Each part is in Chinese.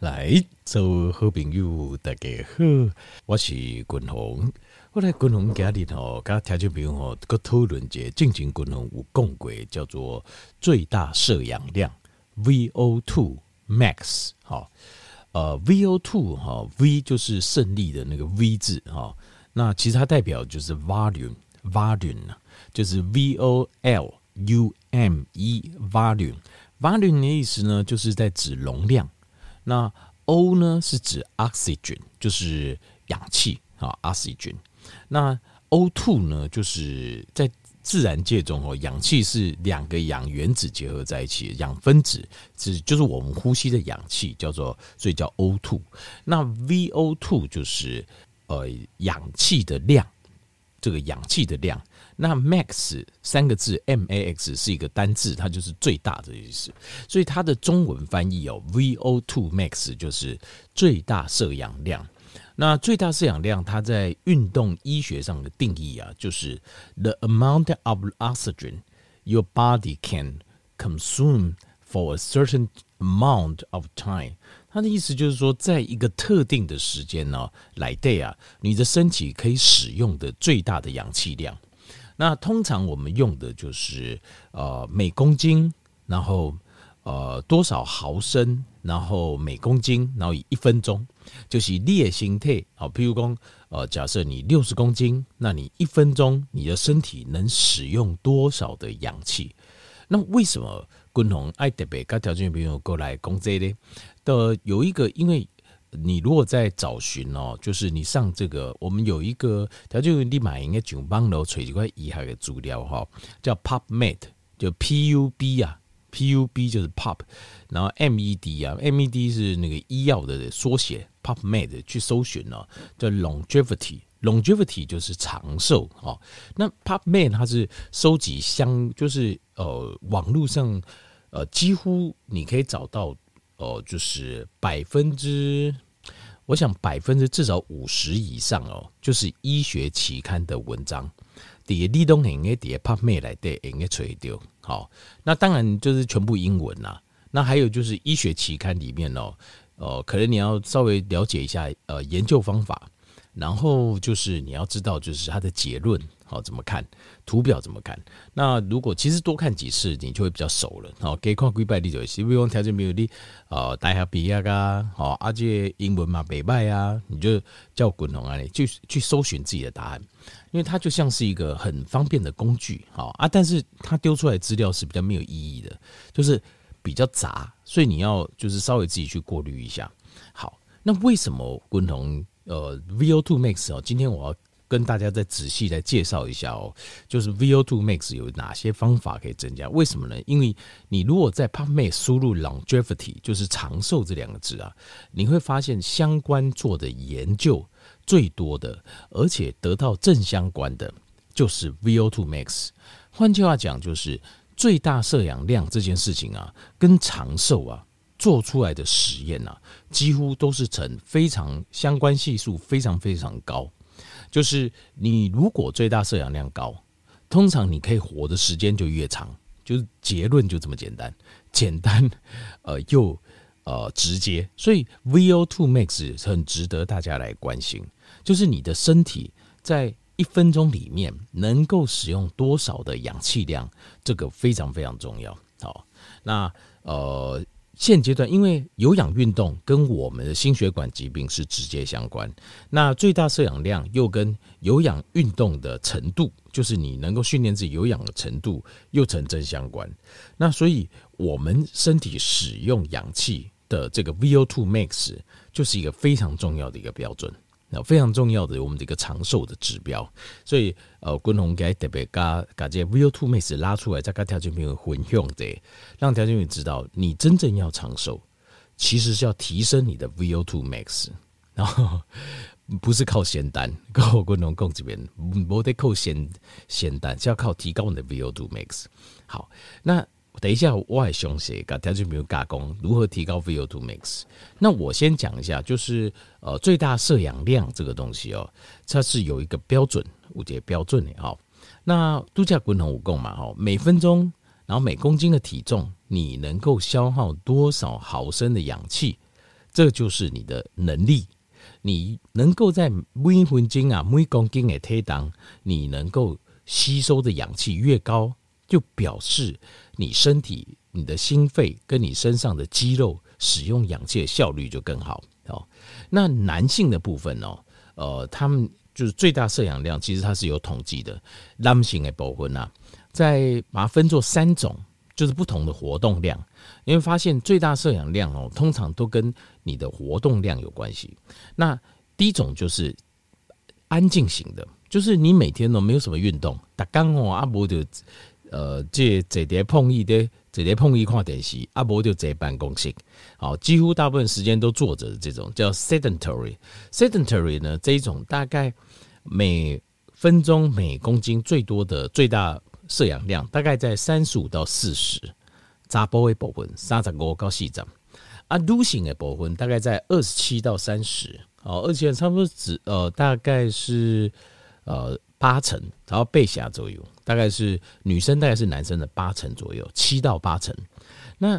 来，做好朋友，大家好，我是君鸿。后来君鸿家里头，跟听众朋友吼，个讨论节，静静君鸿有共轨，叫做最大摄氧量 VO2 max。好，呃，VO2 哈，V 就是胜利的那个 V 字哈。那其实它代表就是 volume，volume 就是 V O L U M E，volume。volume 的意思呢，就是在指容量。那 O 呢是指 oxygen，就是氧气啊，oxygen。那 O2 呢，就是在自然界中哦，氧气是两个氧原子结合在一起，氧分子是就是我们呼吸的氧气，叫做所以叫 O2。那 VO2 就是呃氧气的量，这个氧气的量。那 max 三个字，M A X 是一个单字，它就是最大的意思。所以它的中文翻译哦，VO2 max 就是最大摄氧量。那最大摄氧量，它在运动医学上的定义啊，就是 the amount of oxygen your body can consume for a certain amount of time。它的意思就是说，在一个特定的时间呢，来 day 啊，你的身体可以使用的最大的氧气量。那通常我们用的就是呃每公斤，然后呃多少毫升，然后每公斤，然后以一分钟，就是列形态。好，譬如说呃假设你六十公斤，那你一分钟你的身体能使用多少的氧气？那为什么共同爱特别跟条件朋友过来讲这呢？的有一个因为。你如果在找寻哦，就是你上这个，我们有一个，它就立马应该上网楼找一块以下的资料哈，叫 PubMed，就 P U B 啊，P U B 就是 Pub，然后 M E D 啊，M E D 是那个医药的缩写，PubMed 去搜寻哦，叫 Longevity，Longevity 就是长寿哦。那 PubMed 它是收集相，就是呃网络上呃几乎你可以找到。哦，就是百分之，我想百分之至少五十以上哦，就是医学期刊的文章，底下立冬应该底下怕妹来的应该垂丢。好，那当然就是全部英文啦。那还有就是医学期刊里面哦，哦，可能你要稍微了解一下呃研究方法，然后就是你要知道就是它的结论。好，怎么看图表？怎么看？那如果其实多看几次，你就会比较熟了。好，给看几百例就行。比如条件没有你，呃，大学毕业啊，好，而且英文嘛，北拜啊，你就叫滚筒啊，你去去搜寻自己的答案，因为它就像是一个很方便的工具，好啊，但是它丢出来资料是比较没有意义的，就是比较杂，所以你要就是稍微自己去过滤一下。好，那为什么滚筒呃 VO2 Max 哦？今天我要。跟大家再仔细来介绍一下哦，就是 VO2 max 有哪些方法可以增加？为什么呢？因为你如果在 PubMed 输入 longevity，就是长寿这两个字啊，你会发现相关做的研究最多的，而且得到正相关的，就是 VO2 max。换句话讲，就是最大摄氧量这件事情啊，跟长寿啊做出来的实验啊，几乎都是呈非常相关系数非常非常高。就是你如果最大摄氧量高，通常你可以活的时间就越长。就是结论就这么简单，简单，呃又呃直接。所以 VO2 max 很值得大家来关心。就是你的身体在一分钟里面能够使用多少的氧气量，这个非常非常重要。好，那呃。现阶段，因为有氧运动跟我们的心血管疾病是直接相关，那最大摄氧量又跟有氧运动的程度，就是你能够训练自己有氧的程度，又成正相关。那所以，我们身体使用氧气的这个 VO2 max 就是一个非常重要的一个标准。那非常重要的我们的一个长寿的指标，所以呃，军宏给特别把把这 VO2 max 拉出来，再跟条件朋友混用的，让条件朋友知道，你真正要长寿，其实是要提升你的 VO2 max，然后不是靠仙丹，跟我军宏共这边不得靠仙仙丹，是要靠提高你的 VO2 max。好，那。等一下，我还想写个条件，比如加工如何提高 VO2 max。那我先讲一下，就是呃最大摄氧量这个东西哦，它是有一个标准，我觉得标准的哈。那度假滚筒五共嘛哈，每分钟，然后每公斤的体重，你能够消耗多少毫升的氧气？这就是你的能力。你能够在每分钟啊，每公斤的推档，你能够吸收的氧气越高，就表示你身体、你的心肺跟你身上的肌肉使用氧气的效率就更好哦。那男性的部分哦，呃，他们就是最大摄氧量，其实它是有统计的。男性的部分啊，在把它分作三种。就是不同的活动量，因为发现最大摄氧量哦，通常都跟你的活动量有关系。那第一种就是安静型的，就是你每天都没有什么运动，打刚哦阿伯就呃这这点碰一的，这点碰一看电视，阿伯就在办公室，好，几乎大部分时间都坐着这种叫 sedentary。sedentary 呢，这一种大概每分钟每公斤最多的最大。摄氧量大概在三十五到四十，查甫的部分三十五到四十，啊，女性的部分大概在二十七到三十，哦，而且差不多只呃大概是呃八成，然后背下左右，大概是女生大概是男生的八成左右，七到八成。那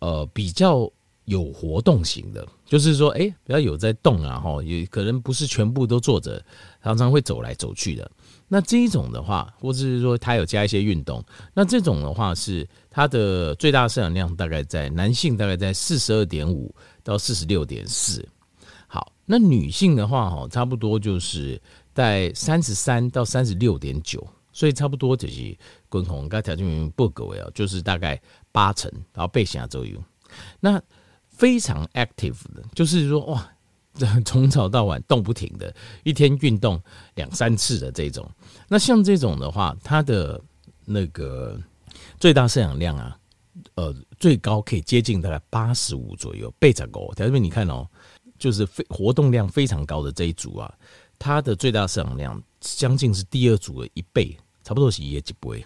呃比较有活动型的，就是说，哎、欸，比较有在动啊，哈，也可能不是全部都坐着，常常会走来走去的。那这一种的话，或者是说他有加一些运动，那这种的话是它的最大摄氧量大概在男性大概在四十二点五到四十六点四。好，那女性的话哈，差不多就是在三十三到三十六点九，所以差不多就是滚红刚条件明明不够啊，就是大概八成，然后背下周游。那非常 active 的，就是说哇。从早到晚动不停的，一天运动两三次的这种，那像这种的话，它的那个最大摄氧量啊，呃，最高可以接近大概八十五左右，倍长高。特别你看哦，就是非活动量非常高的这一组啊，它的最大摄氧量将近是第二组的一倍，差不多是一亿几倍。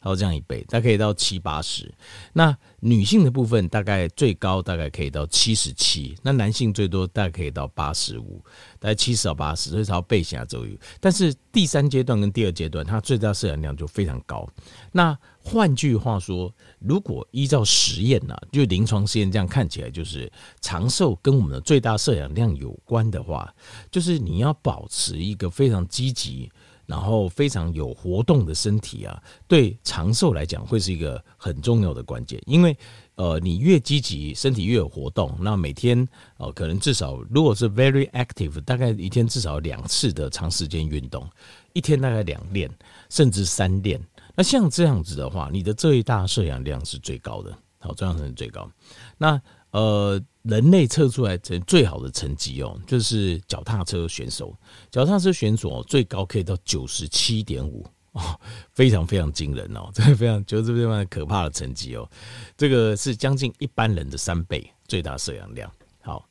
然后这样一倍，大概可以到七八十。那女性的部分大概最高大概可以到七十七，那男性最多大概可以到八十五，大概七十到八十，所以才要背下左右。但是第三阶段跟第二阶段，它最大摄氧量就非常高。那换句话说，如果依照实验呢、啊，就临床实验这样看起来，就是长寿跟我们的最大摄氧量有关的话，就是你要保持一个非常积极。然后非常有活动的身体啊，对长寿来讲会是一个很重要的关键。因为呃，你越积极，身体越有活动，那每天呃，可能至少如果是 very active，大概一天至少两次的长时间运动，一天大概两练甚至三练。那像这样子的话，你的最大摄氧量是最高的，好，这样是最高。那呃。人类测出来成最好的成绩哦，就是脚踏车选手。脚踏车选手最高可以到九十七点五哦，非常非常惊人哦，这个非常就是非常可怕的成绩哦。这个是将近一般人的三倍最大摄氧量。好，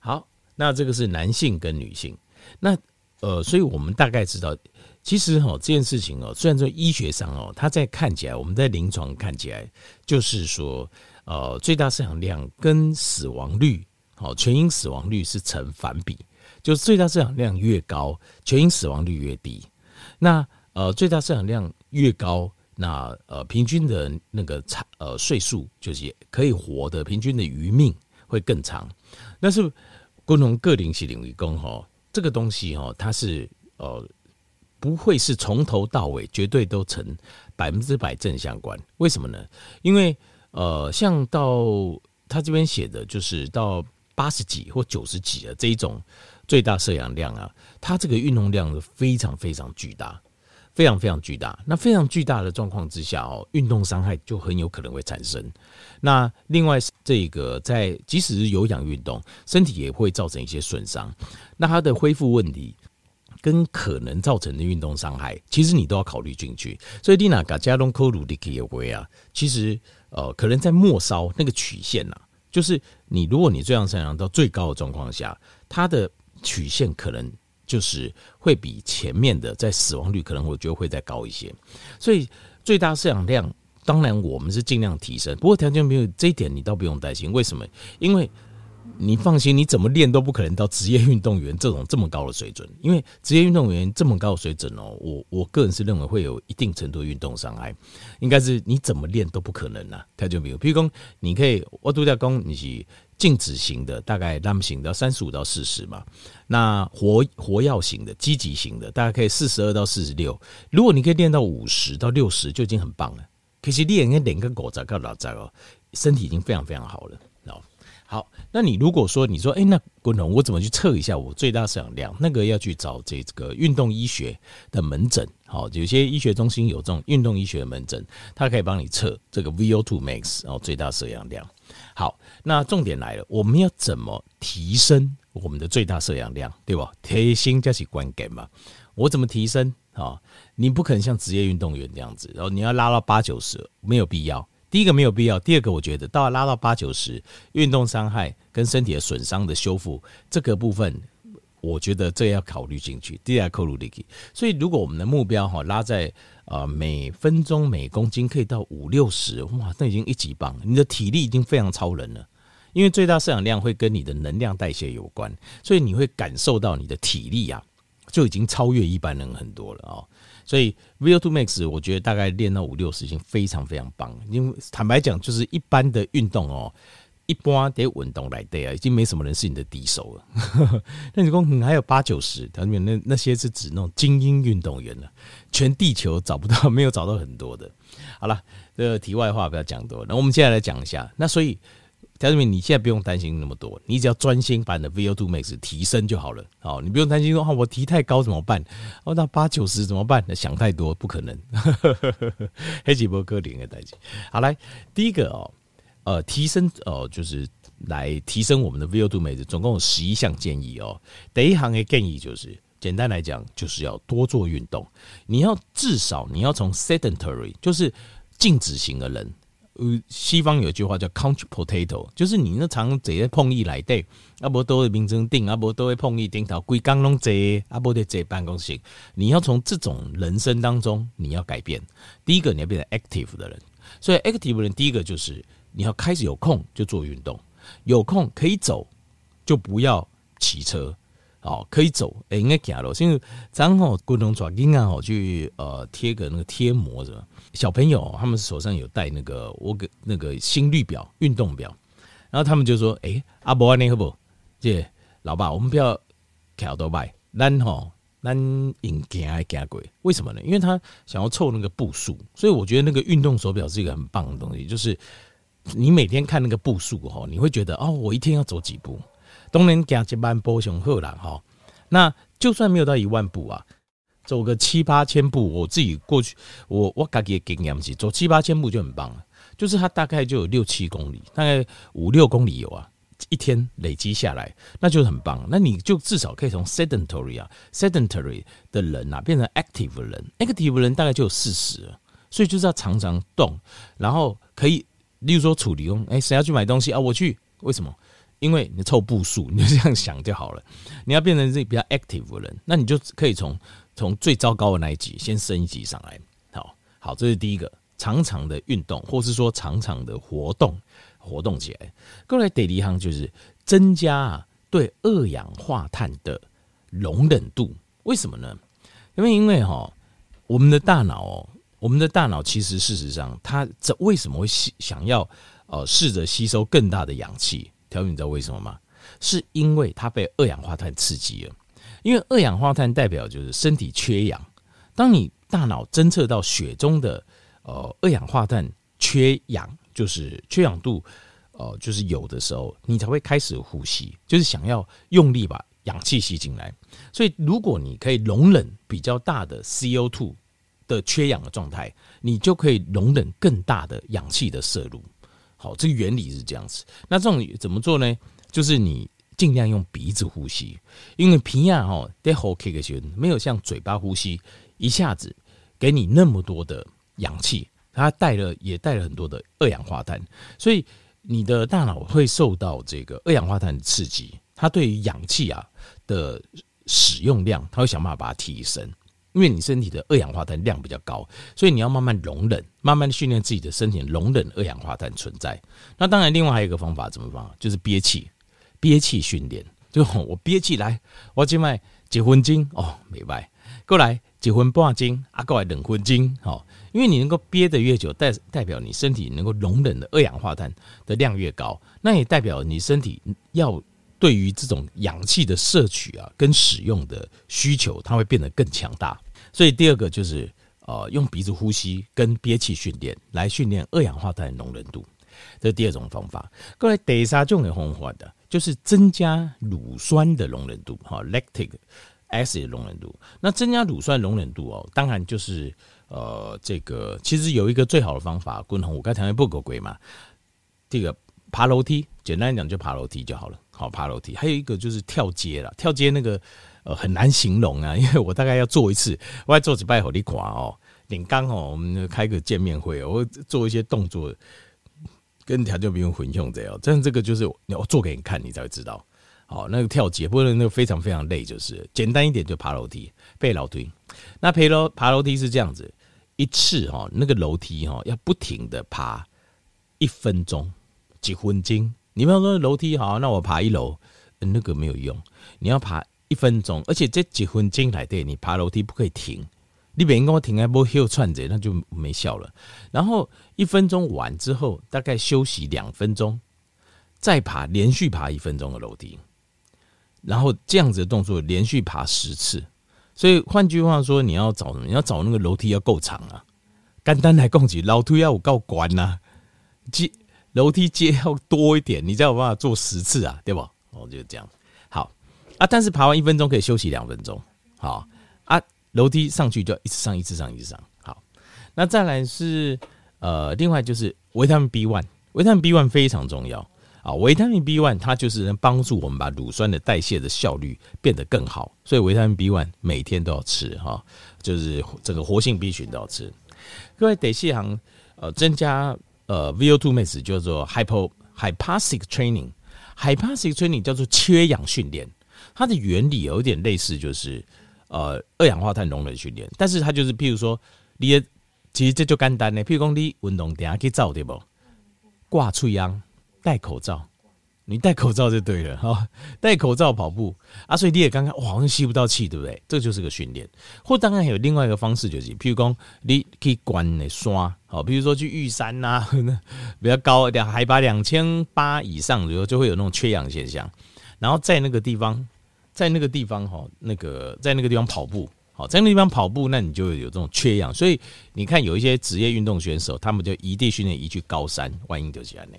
好，那这个是男性跟女性。那呃，所以我们大概知道，其实哈这件事情哦，虽然说医学上哦，它在看起来，我们在临床看起来就是说。呃，最大摄氧量跟死亡率，好，全因死亡率是成反比，就是最大摄氧量越高，全因死亡率越低。那呃，最大摄氧量越高，那呃，平均的那个长呃岁数，就是可以活的平均的余命会更长。但是，共同个领系领域工哈，这个东西哈，它是呃不会是从头到尾绝对都成百分之百正相关。为什么呢？因为呃，像到他这边写的，就是到八十几或九十几的这一种最大摄氧量啊，它这个运动量是非常非常巨大，非常非常巨大。那非常巨大的状况之下哦，运动伤害就很有可能会产生。那另外这个在即使是有氧运动，身体也会造成一些损伤。那它的恢复问题跟可能造成的运动伤害，其实你都要考虑进去。所以你那个加隆科鲁的基业会啊，其实。呃，可能在末梢那个曲线呐、啊，就是你如果你这样上扬到最高的状况下，它的曲线可能就是会比前面的在死亡率可能我觉得会再高一些。所以最大摄氧量，当然我们是尽量提升，不过条件没有这一点，你倒不用担心。为什么？因为。你放心，你怎么练都不可能到职业运动员这种这么高的水准，因为职业运动员这么高的水准哦，我我个人是认为会有一定程度运动伤害，应该是你怎么练都不可能啊。他就没有，比如说你可以，我度假工你是静止型的大概 RAM 型的三十五到四十嘛，那活活跃型的积极型的大概可以四十二到四十六。如果你可以练到五十到六十，就已经很棒了。可是练个练个狗杂个老杂哦，身体已经非常非常好了。好，那你如果说你说，哎、那滚筒我怎么去测一下我最大摄氧量？那个要去找这个运动医学的门诊。好，有些医学中心有这种运动医学的门诊，它可以帮你测这个 VO2 max，然后最大摄氧量。好，那重点来了，我们要怎么提升我们的最大摄氧量，对吧？贴心加起关键嘛。我怎么提升？啊，你不可能像职业运动员这样子，然后你要拉到八九十，没有必要。第一个没有必要，第二个我觉得到拉到八九十，运动伤害跟身体的损伤的修复这个部分，我觉得这要考虑进去。第二个考虑进去，所以如果我们的目标哈拉在呃每分钟每公斤可以到五六十，哇，那已经一级棒，你的体力已经非常超人了。因为最大摄氧量会跟你的能量代谢有关，所以你会感受到你的体力啊就已经超越一般人很多了啊。所以 VO2 max 我觉得大概练到五六十已经非常非常棒，因为坦白讲，就是一般的运动哦，一般得稳动来对啊，已经没什么人是你的敌手了。那你说你还有八九十，他们那那些是指那种精英运动员了，全地球找不到，没有找到很多的。好了，这个题外话不要讲多，那我们接下来讲一下，那所以。家人们，你现在不用担心那么多，你只要专心把你的 VO2 max 提升就好了。好，你不用担心说，我提太高怎么办？哦，那八九十怎么办？那想太多，不可能。黑吉波哥林的代志。好，来第一个哦，呃，提升哦，就是来提升我们的 VO2 max，总共有十一项建议哦。第一项的建议就是，简单来讲，就是要多做运动。你要至少你要从 sedentary，就是静止型的人。呃，西方有一句话叫 couch potato，就是你那常坐在碰椅来对，阿伯都会名称定，阿伯都会碰椅顶头，规工拢坐，阿伯得坐办公室。你要从这种人生当中，你要改变。第一个，你要变成 active 的人。所以 active 的人，第一个就是你要开始有空就做运动，有空可以走，就不要骑车。哦，可以走，哎，应该走路。因为刚好共同抓紧啊，好去呃贴个那个贴膜是吧？小朋友他们手上有带那个我给那个心率表、运动表，然后他们就说：“哎、欸，阿伯你好不？这老爸，我们不要骑多拜，咱吼咱应行还行过？为什么呢？因为他想要凑那个步数，所以我觉得那个运动手表是一个很棒的东西。就是你每天看那个步数哈，你会觉得哦，我一天要走几步。”当然行一万步上好啦哈，那就算没有到一万步啊，走个七八千步，我自己过去，我我自己的经验是走七八千步就很棒了，就是它大概就有六七公里，大概五六公里有啊，一天累积下来，那就很棒。那你就至少可以从 sedentary 啊，sedentary 的人啊，变成 active 的人，active 的人大概就有四十，所以就是要常常动，然后可以，例如说处理工，哎，谁要去买东西啊？我去，为什么？因为你凑步数，你就这样想就好了。你要变成这比较 active 的人，那你就可以从从最糟糕的那一级先升一级上来。好，好，这是第一个，常常的运动，或是说常常的活动，活动起来。过来第二项就是增加对二氧化碳的容忍度。为什么呢？因为因为哈，我们的大脑哦，我们的大脑其实事实上它这为什么会吸想要呃试着吸收更大的氧气？条你知道为什么吗？是因为它被二氧化碳刺激了。因为二氧化碳代表就是身体缺氧。当你大脑侦测到血中的呃二氧化碳缺氧，就是缺氧度呃就是有的时候，你才会开始呼吸，就是想要用力把氧气吸进来。所以如果你可以容忍比较大的 CO2 的缺氧的状态，你就可以容忍更大的氧气的摄入。好，这个原理是这样子。那这种怎么做呢？就是你尽量用鼻子呼吸，因为鼻啊哈，在呼吸的时候没有像嘴巴呼吸一下子给你那么多的氧气，它带了也带了很多的二氧化碳，所以你的大脑会受到这个二氧化碳的刺激，它对于氧气啊的使用量，它会想办法把它提升。因为你身体的二氧化碳量比较高，所以你要慢慢容忍，慢慢训练自己的身体容忍二氧化碳存在。那当然，另外还有一个方法，怎么办？就是憋气，憋气训练。就我憋气来，我今晚结婚金哦，明白。过来几分半斤，啊，过来两分斤，好，因为你能够憋得越久，代代表你身体能够容忍的二氧化碳的量越高，那也代表你身体要对于这种氧气的摄取啊跟使用的需求，它会变得更强大。所以第二个就是呃，用鼻子呼吸跟憋气训练来训练二氧化碳的容忍度，这是第二种方法。过来第三种的方法的，就是增加乳酸的容忍度，哈，lactic。acid 容忍度，那增加乳酸容忍度哦，当然就是呃，这个其实有一个最好的方法，滚红我刚才不够贵嘛，这个爬楼梯，简单讲就爬楼梯就好了，好爬楼梯，还有一个就是跳阶了，跳阶那个呃很难形容啊，因为我大概要做一次，我要做几拜火力垮哦，你刚哦我们开个见面会，我做一些动作跟调教兵混用这样，但这个就是我做给你看，你才会知道。哦，那个跳阶，不过那个非常非常累，就是简单一点就爬楼梯、背楼梯。那爬楼爬楼梯是这样子，一次哈，那个楼梯哈要不停的爬一分钟，几分钟。你比方说楼梯好，那我爬一楼，那个没有用，你要爬一分钟，而且这几分钟来对，你爬楼梯不可以停，你别人跟我停还不会串着，那就没效了。然后一分钟完之后，大概休息两分钟，再爬连续爬一分钟的楼梯。然后这样子的动作连续爬十次，所以换句话说，你要找什么？你要找那个楼梯要够长啊，简单来讲起，楼梯要够宽呐，阶楼梯阶要多一点，你才有办法做十次啊，对不？哦，就是这样。好啊，但是爬完一分钟可以休息两分钟。好啊，楼梯上去就要一直上，一直上，一直上。好，那再来是呃，另外就是维他命 B one，维他命 B one 非常重要。啊，维他命 B one 它就是能帮助我们把乳酸的代谢的效率变得更好，所以维他命 B one 每天都要吃哈，就是整个活性 B 群都要吃。各位得细行，呃，增加呃 VO2 max 叫做 hypo hypoxic training，hypoxic training 叫做缺氧训练，它的原理有点类似，就是呃二氧化碳容忍训练，但是它就是譬如说，你的其实这就简单呢，譬如讲你运动等下去走对不？挂出秧。戴口罩，你戴口罩就对了哈。戴口罩跑步啊，所以你也刚刚哇，好像吸不到气，对不对？这就是个训练。或当然还有另外一个方式，就是譬如说你可以关的刷，好，比如说去玉山呐、啊，比较高两海拔两千八以上，然后就会有那种缺氧现象。然后在那个地方，在那个地方哈，那个在那个地方跑步，好，在那个地方跑步，那你就有这种缺氧。所以你看，有一些职业运动选手，他们就一地训练，移去高山，万一就起来呢。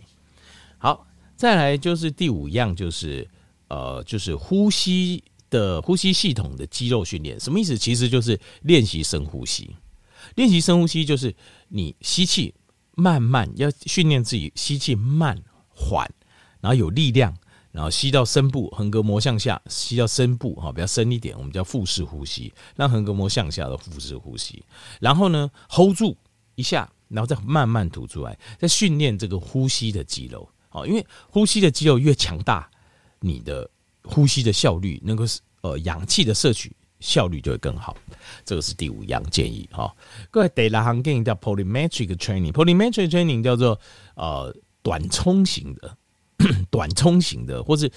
好，再来就是第五样，就是呃，就是呼吸的呼吸系统的肌肉训练。什么意思？其实就是练习深呼吸。练习深呼吸就是你吸气慢慢，要训练自己吸气慢缓，然后有力量，然后吸到深部，横膈膜向下，吸到深部哈，比较深一点，我们叫腹式呼吸，让横膈膜向下的腹式呼吸。然后呢，hold 住一下，然后再慢慢吐出来，再训练这个呼吸的肌肉。哦，因为呼吸的肌肉越强大，你的呼吸的效率，能够呃氧气的摄取效率就会更好。这个是第五样建议哈。各位第六项建议叫 polymetric training，polymetric training 叫做呃短冲型的、短冲型的或是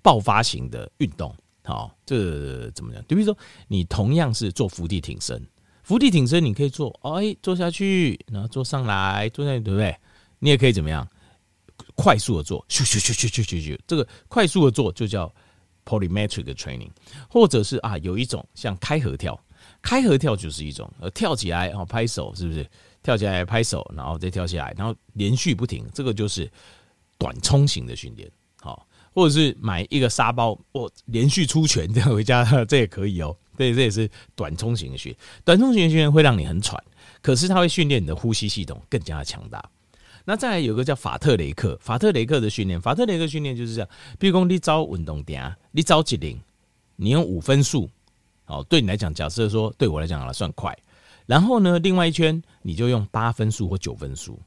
爆发型的运动。好，这怎么样？就比如说你同样是做伏地挺身，伏地挺身你可以做，哎，坐下去，然后坐上来，坐下去，对不对？你也可以怎么样？快速的做，咻咻咻咻咻咻，这个快速的做就叫 polymetric training，或者是啊，有一种像开合跳，开合跳就是一种呃跳起来然后拍手，是不是？跳起来拍手，然后再跳起来，然后连续不停，这个就是短冲型的训练，好，或者是买一个沙包，我连续出拳这样回家，这也可以哦。对，这也是短冲型的训，短冲型的训练会让你很喘，可是它会训练你的呼吸系统更加的强大。那再来有个叫法特雷克，法特雷克的训练，法特雷克训练就是这样，比如说你找运动点，你找几零，你用五分数，哦，对你来讲，假设说对我来讲好了算快，然后呢，另外一圈你就用八分数或九分数，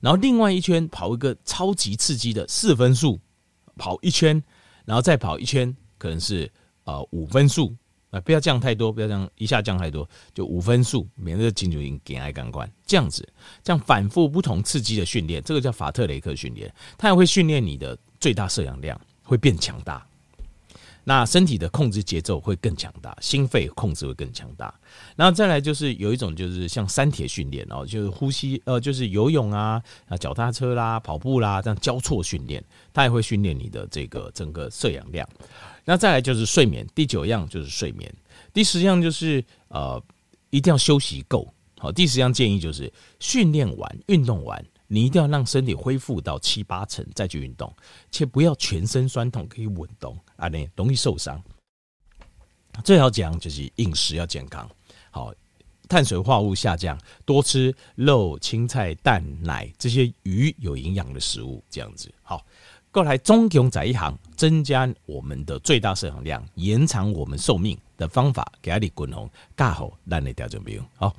然后另外一圈跑一个超级刺激的四分数，跑一圈，然后再跑一圈，可能是呃五分数。啊，不要降太多，不要降一下降太多，就五分数，免得进入给爱感官这样子，这样反复不同刺激的训练，这个叫法特雷克训练，它也会训练你的最大摄氧量会变强大。那身体的控制节奏会更强大，心肺控制会更强大。然后再来就是有一种就是像三铁训练哦，就是呼吸呃，就是游泳啊啊，脚踏车啦、跑步啦这样交错训练，它也会训练你的这个整个摄氧量。那再来就是睡眠，第九样就是睡眠，第十样就是呃一定要休息够。好，第十样建议就是训练完、运动完。你一定要让身体恢复到七八成再去运动，且不要全身酸痛，可以稳动啊，那容易受伤。最好讲就是饮食要健康，好，碳水化合物下降，多吃肉、青菜、蛋、奶这些鱼有营养的食物，这样子好。过来中庸在一行，增加我们的最大摄氧量，延长我们寿命的方法，给阿里滚红尬好烂的调整不用好。